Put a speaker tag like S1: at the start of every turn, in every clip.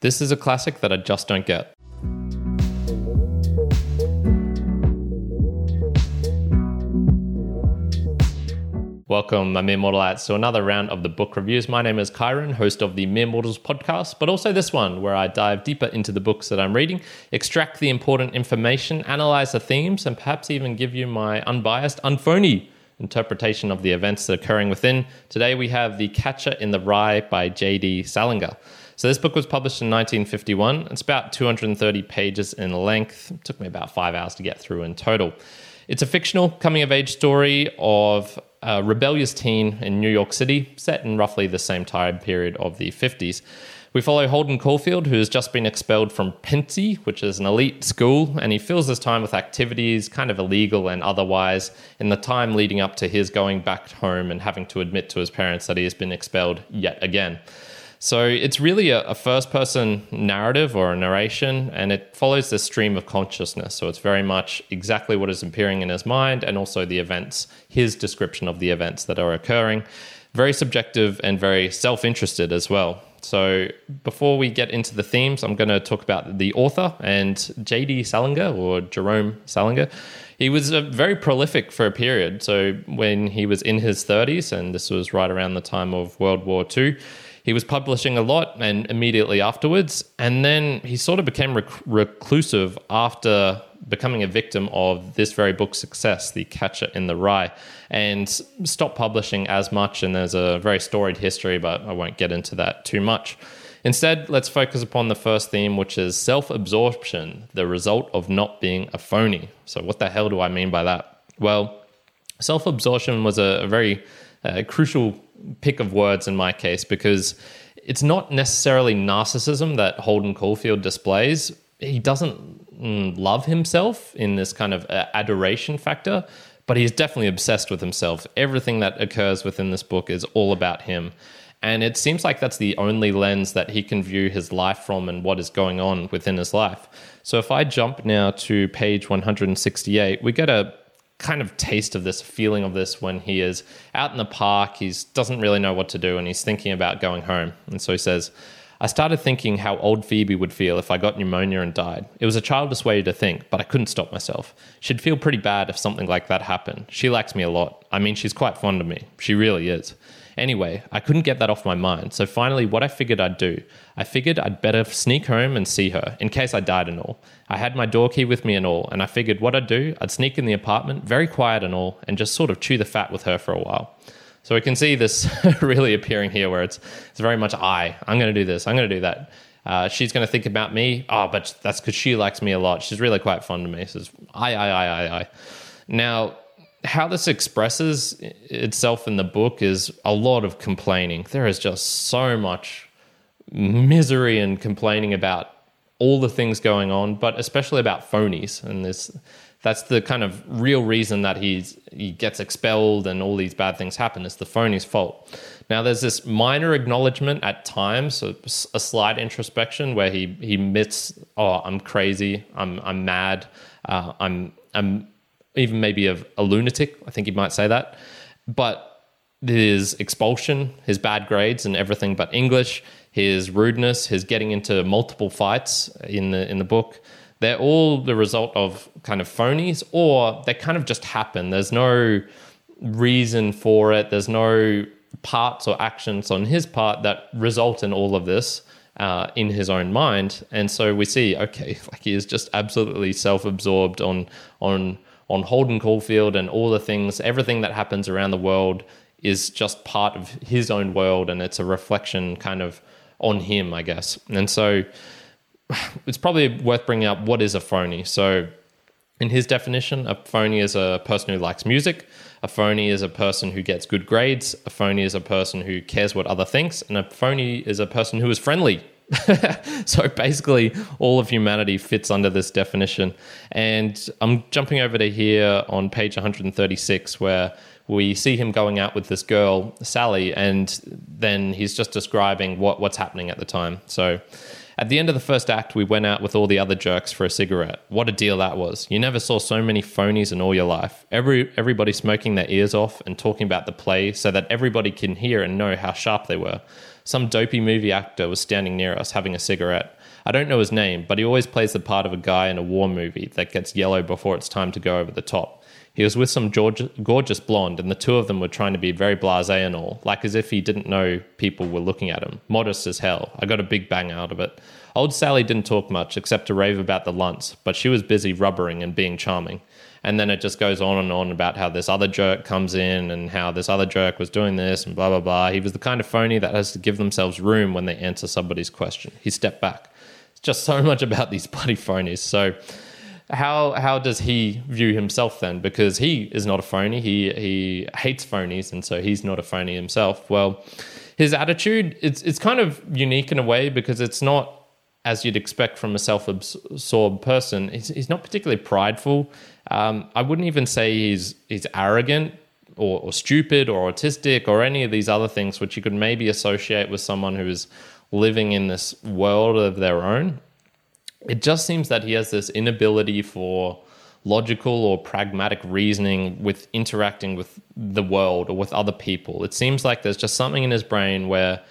S1: This is a classic that I just don't get. Welcome, my Mere Mortalites, to another round of the book reviews. My name is Kyrin, host of the Mere Mortals podcast, but also this one where I dive deeper into the books that I'm reading, extract the important information, analyze the themes, and perhaps even give you my unbiased, unphony interpretation of the events that are occurring within. Today we have The Catcher in the Rye by J.D. Salinger. So this book was published in 1951. It's about 230 pages in length. It took me about five hours to get through in total. It's a fictional coming of age story of a rebellious teen in New York City, set in roughly the same time period of the 50s. We follow Holden Caulfield, who has just been expelled from Pencey, which is an elite school, and he fills his time with activities, kind of illegal and otherwise, in the time leading up to his going back home and having to admit to his parents that he has been expelled yet again. So it's really a, a first person narrative or a narration, and it follows the stream of consciousness. So it's very much exactly what is appearing in his mind and also the events, his description of the events that are occurring. Very subjective and very self interested as well. So, before we get into the themes, I'm going to talk about the author and J.D. Salinger or Jerome Salinger. He was uh, very prolific for a period. So, when he was in his 30s, and this was right around the time of World War II, he was publishing a lot and immediately afterwards. And then he sort of became rec- reclusive after becoming a victim of this very book's success, The Catcher in the Rye, and stopped publishing as much. And there's a very storied history, but I won't get into that too much. Instead, let's focus upon the first theme, which is self absorption, the result of not being a phony. So, what the hell do I mean by that? Well, self absorption was a, a very uh, crucial pick of words in my case because it's not necessarily narcissism that Holden Caulfield displays. He doesn't mm, love himself in this kind of uh, adoration factor, but he's definitely obsessed with himself. Everything that occurs within this book is all about him. And it seems like that's the only lens that he can view his life from and what is going on within his life. So if I jump now to page 168, we get a kind of taste of this feeling of this when he is out in the park. He doesn't really know what to do and he's thinking about going home. And so he says i started thinking how old phoebe would feel if i got pneumonia and died. It was a childish way to think but i couldn't stop myself. She'd feel pretty bad if something like that happened. She likes me a lot. I mean she's quite fond of me. She really is Anyway, I couldn't get that off my mind. So finally, what I figured I'd do, I figured I'd better sneak home and see her in case I died and all. I had my door key with me and all, and I figured what I'd do, I'd sneak in the apartment, very quiet and all, and just sort of chew the fat with her for a while. So we can see this really appearing here where it's, it's very much I. I'm going to do this, I'm going to do that. Uh, she's going to think about me. Oh, but that's because she likes me a lot. She's really quite fond of me. Says I, I, I, I, I. Now, how this expresses itself in the book is a lot of complaining. There is just so much misery and complaining about all the things going on, but especially about phonies. And this that's the kind of real reason that he's he gets expelled and all these bad things happen. It's the phony's fault. Now there's this minor acknowledgement at times, so a slight introspection where he he admits, "Oh, I'm crazy. I'm I'm mad. Uh, I'm I'm even maybe of a lunatic. I think he might say that. But his expulsion, his bad grades, and everything but English, his rudeness, his getting into multiple fights in the in the book, they're all the result of kind of phonies, or they kind of just happen. There's no reason for it. There's no parts or actions on his part that result in all of this. Uh, in his own mind, and so we see, okay, like he is just absolutely self-absorbed on on on Holden Caulfield and all the things, everything that happens around the world is just part of his own world and it's a reflection kind of on him, I guess. And so it's probably worth bringing up what is a phony. So, in his definition, a phony is a person who likes music. A phony is a person who gets good grades. A phony is a person who cares what other thinks. And a phony is a person who is friendly so basically, all of humanity fits under this definition. And I'm jumping over to here on page 136, where we see him going out with this girl, Sally, and then he's just describing what, what's happening at the time. So at the end of the first act, we went out with all the other jerks for a cigarette. What a deal that was. You never saw so many phonies in all your life. Every everybody smoking their ears off and talking about the play so that everybody can hear and know how sharp they were. some dopey movie actor was standing near us having a cigarette. I don't know his name, but he always plays the part of a guy in a war movie that gets yellow before it's time to go over the top. He was with some gorgeous blonde, and the two of them were trying to be very blase and all, like as if he didn't know people were looking at him. Modest as hell. I got a big bang out of it. Old Sally didn't talk much except to rave about the lunts, but she was busy rubbering and being charming. And then it just goes on and on about how this other jerk comes in and how this other jerk was doing this and blah, blah, blah. He was the kind of phony that has to give themselves room when they answer somebody's question. He stepped back. It's just so much about these bloody phonies. So, how how does he view himself then? Because he is not a phony. He he hates phonies, and so he's not a phony himself. Well, his attitude it's it's kind of unique in a way because it's not as you'd expect from a self-absorbed person. He's, he's not particularly prideful. Um, I wouldn't even say he's he's arrogant or, or stupid or autistic or any of these other things which you could maybe associate with someone who is living in this world of their own it just seems that he has this inability for logical or pragmatic reasoning with interacting with the world or with other people. It seems like there's just something in his brain where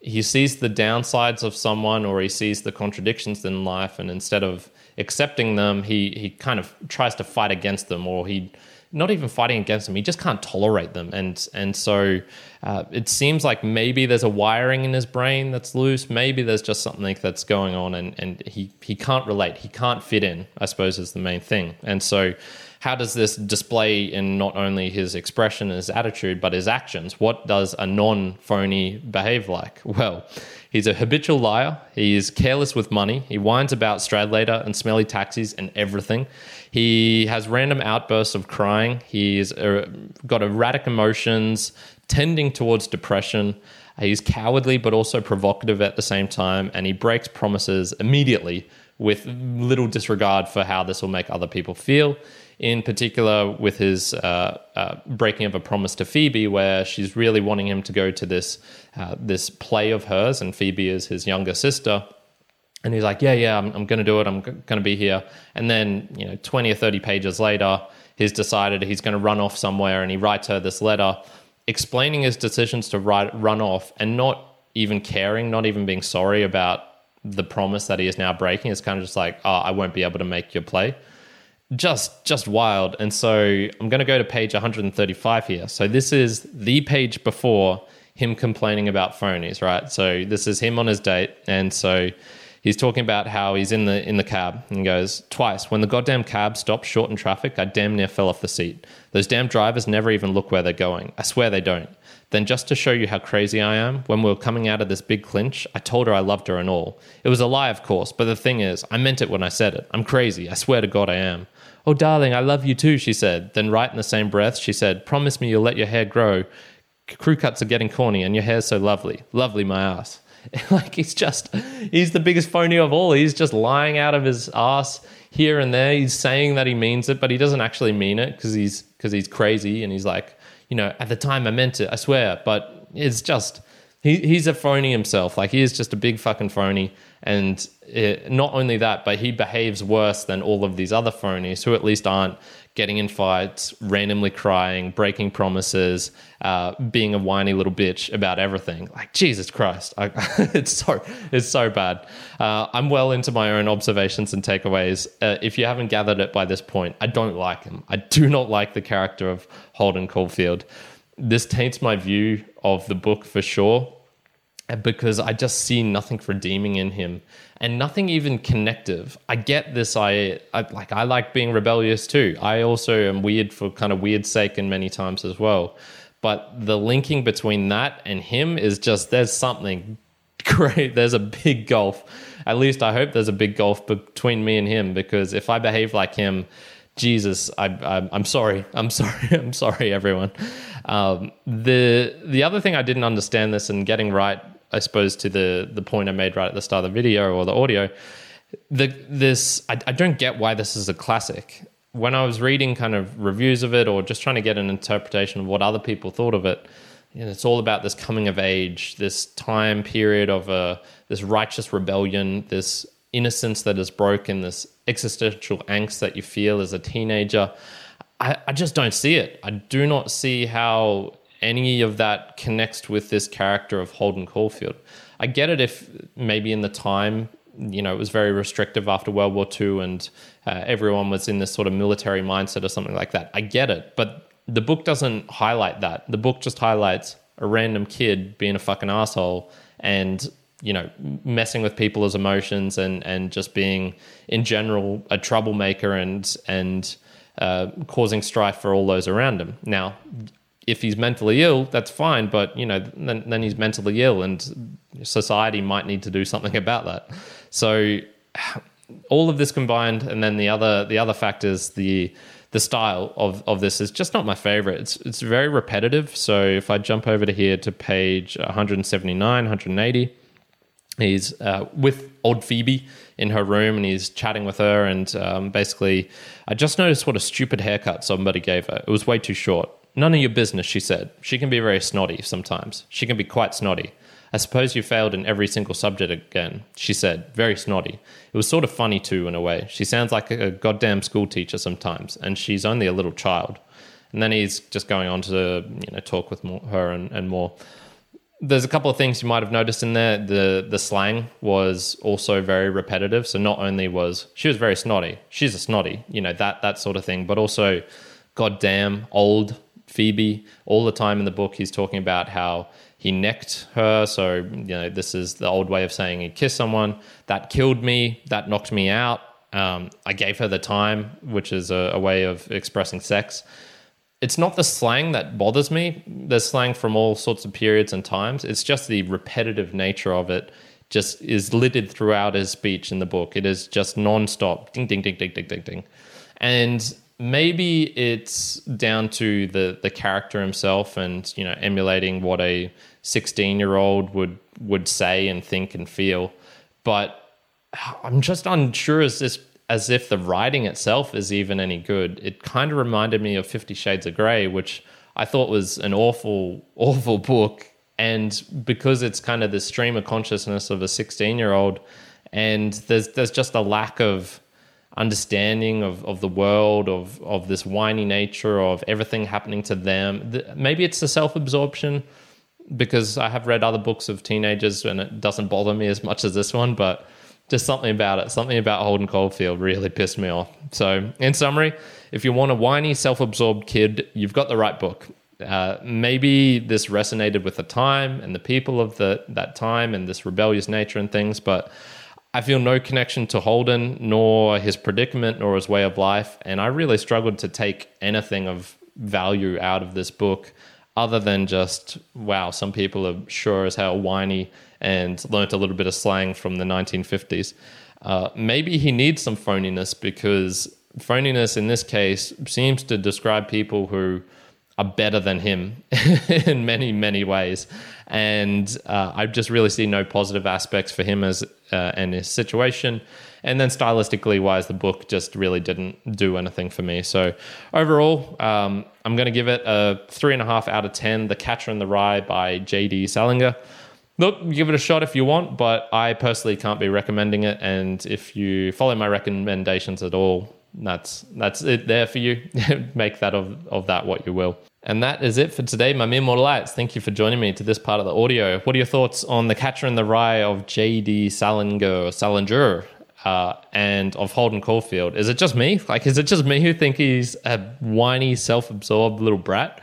S1: he sees the downsides of someone or he sees the contradictions in life and instead of accepting them he he kind of tries to fight against them or he not even fighting against them. He just can't tolerate them, and and so uh, it seems like maybe there's a wiring in his brain that's loose. Maybe there's just something that's going on, and and he he can't relate. He can't fit in. I suppose is the main thing, and so. How does this display in not only his expression and his attitude, but his actions? What does a non phony behave like? Well, He's a habitual liar. He is careless with money. He whines about Stradlater and smelly taxis and everything. He has random outbursts of crying. He's uh, got erratic emotions, tending towards depression. He's cowardly but also provocative at the same time, and he breaks promises immediately with little disregard for how this will make other people feel in particular with his uh, uh, breaking of a promise to Phoebe, where she's really wanting him to go to this uh, this play of hers, and Phoebe is his younger sister. And he's like, "Yeah, yeah, I'm, I'm going to do it. I'm g- going to be here." And then, you know, twenty or thirty pages later, he's decided he's going to run off somewhere, and he writes her this letter explaining his decisions to write, run off, and not even caring, not even being sorry about the promise that he is now breaking. It's kind of just like, "Oh, I won't be able to make your play." Just just wild. And so I'm going to go to page 135 here. So this is the page before him complaining about phonies, right? So this is him on his date, and so he's talking about how he's in the in the cab and goes twice. When the goddamn cab stopped short in traffic i damn near fell off the seat. Those damn drivers never even look where they're going. I swear they don't. Then just to show you how crazy i am when we were coming out of this big clinch i told her i loved her and all. It was a lie of course but the thing is i meant it when i said it. I'm crazy. I swear to god i am Oh, darling, I love you too, she said. Then, right in the same breath, she said, Promise me you'll let your hair grow. Crew cuts are getting corny and your hair's so lovely. Lovely, my ass. like, he's just, he's the biggest phony of all. He's just lying out of his ass here and there. He's saying that he means it, but he doesn't actually mean it because he's, because he's crazy and he's like, you know, at the time I meant it, I swear. But it's just, he, he's a phony himself. Like, he is just a big fucking phony. And it, not only that, but he behaves worse than all of these other phonies who at least aren't getting in fights, randomly crying, breaking promises, uh, being a whiny little bitch about everything. Like Jesus Christ, I, it's so it's so bad. Uh, I'm well into my own observations and takeaways. Uh, if you haven't gathered it by this point, I don't like him. I do not like the character of Holden Caulfield. This taints my view of the book for sure because I just see nothing redeeming in him and nothing even connective. I get this. I, I, like. I like being rebellious too. I also am weird for kind of weird sake and many times as well. But the linking between that and him is just there's something great. There's a big gulf. At least I hope there's a big gulf between me and him because if I behave like him, Jesus, I, am sorry. I'm sorry. I'm sorry, everyone. Um, the the other thing I didn't understand this and getting right I suppose to the the point I made right at the start of the video or the audio, the this I, I don't get why this is a classic. When I was reading kind of reviews of it or just trying to get an interpretation of what other people thought of it, you know, it's all about this coming of age, this time period of a this righteous rebellion, this innocence that is broken, this existential angst that you feel as a teenager. I, I just don't see it. I do not see how any of that connects with this character of Holden Caulfield. I get it if maybe in the time, you know, it was very restrictive after World War II and uh, everyone was in this sort of military mindset or something like that. I get it. But the book doesn't highlight that. The book just highlights a random kid being a fucking asshole and you know messing with people's emotions and and just being in general a troublemaker and and uh, causing strife for all those around him. Now, if he's mentally ill, that's fine, but you know then then he's mentally ill, and society might need to do something about that. So all of this combined, and then the other the other factors the the style of, of this is just not my favorite. It's it's very repetitive. So if I jump over to here to page 179, 180, he's uh, with old Phoebe in her room and he's chatting with her. And um, basically, I just noticed what a stupid haircut somebody gave her. It was way too short. None of your business, she said. She can be very snotty sometimes. She can be quite snotty. I suppose you failed in every single subject again, she said, very snotty. It was sort of funny too, in a way. She sounds like a goddamn school teacher sometimes, and she's only a little child. And then he's just going on to you know talk with more, her and, and more. There's a couple of things you might have noticed in there. The the slang was also very repetitive. So not only was she was very snotty, she's a snotty, you know that that sort of thing, but also, goddamn old Phoebe. All the time in the book, he's talking about how he necked her. So, you know, this is the old way of saying he kissed someone. That killed me. That knocked me out. Um, I gave her the time, which is a, a, way of expressing sex. It's not the slang that bothers me. There's slang from all sorts of periods and times. It's just the repetitive nature of it just is littered throughout his speech in the book. It is just nonstop ding, ding, ding, ding, ding, ding, ding. And maybe it's down to the the character himself and you know emulating what a 16 year old would would say and think and feel. But i'm just unsure as this as if the writing itself is even any good. It kind of reminded me of 50 shades of gray which i thought was an awful awful book. And because it's kind of the stream of consciousness of a 16 year old and there's there's just a lack of understanding of, of the world of of this whiny nature of everything happening to them maybe it's the self-absorption because I have read other books of teenagers and it doesn't bother me as much as this one, but just something about it, something about Holden Caulfield really pissed me off. So, in summary, if you want a whiny, self absorbed kid, you've got the right book. Uh, maybe this resonated with the time and the people of the that time and this rebellious nature and things, but I feel no connection to Holden, nor his predicament, nor his way of life, and I really struggled to take anything of value out of this book other than just wow, some people are sure as hell whiny and learnt a little bit of slang from the 1950s. Uh, maybe he needs some phoniness because phoniness in this case seems to describe people who are better than him in many many ways and uh, i just really see no positive aspects for him as uh, and his situation and then stylistically wise, the book just really didn't do anything for me. So overall, um, I'm going to give it a three and a half out of 10. The Catcher in the Rye by J.D. Salinger. Look, give it a shot if you want, but I personally can't be recommending it. And if you follow my recommendations at all, that's that's it there for you. Make that of, of that what you will. And that is it for today, my mere mortalites. Thank you for joining me to this part of the audio. What are your thoughts on The Catcher in the Rye of J.D. Salinger, Salinger? uh, and of Holden Caulfield. Is it just me? Like, is it just me who think he's a whiny, self-absorbed little brat?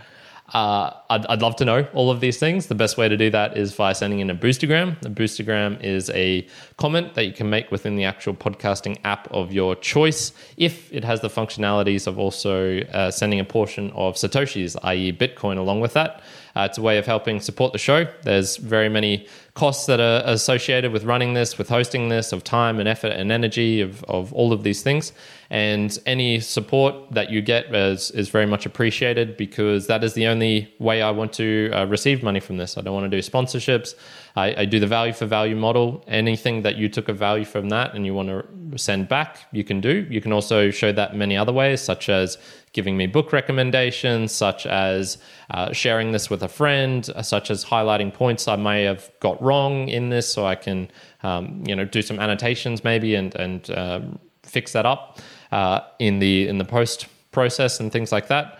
S1: Uh, I'd, I'd, love to know all of these things. The best way to do that is by sending in a boostergram. A boostergram is a comment that you can make within the actual podcasting app of your choice if it has the functionalities of also uh, sending a portion of Satoshis, i.e., Bitcoin, along with that. Uh, it's a way of helping support the show. There's very many costs that are associated with running this, with hosting this, of time and effort and energy, of, of all of these things. And any support that you get is, is very much appreciated because that is the only way I want to uh, receive money from this. I don't want to do sponsorships. I, I, do the value for value model. Anything that you took a value from that and you want to send back, you can do. You can also show that many other ways, such as giving me book recommendations, such as uh, sharing this with a friend, such as highlighting points I may have got wrong in this, so I can um, you know do some annotations maybe and and uh, fix that up uh, in the in the post process and things like that.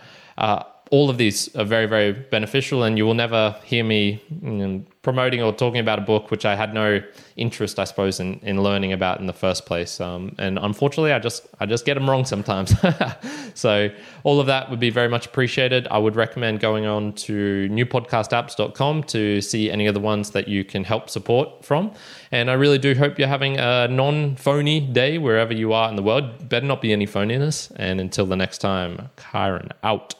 S1: All of these are very, very beneficial, and you will never hear me you know, promoting or talking about a book which I had no interest, I suppose, in, in learning about in the first place. Um, and unfortunately, I just I just get them wrong sometimes. so all of that would be very much appreciated. I would recommend going on to newpodcastapps.com to see any of the ones that you can help support from. And I really do hope you're having a non-phony day wherever you are in the world. Better not be any phoniness. And until the next time, Kyrin out.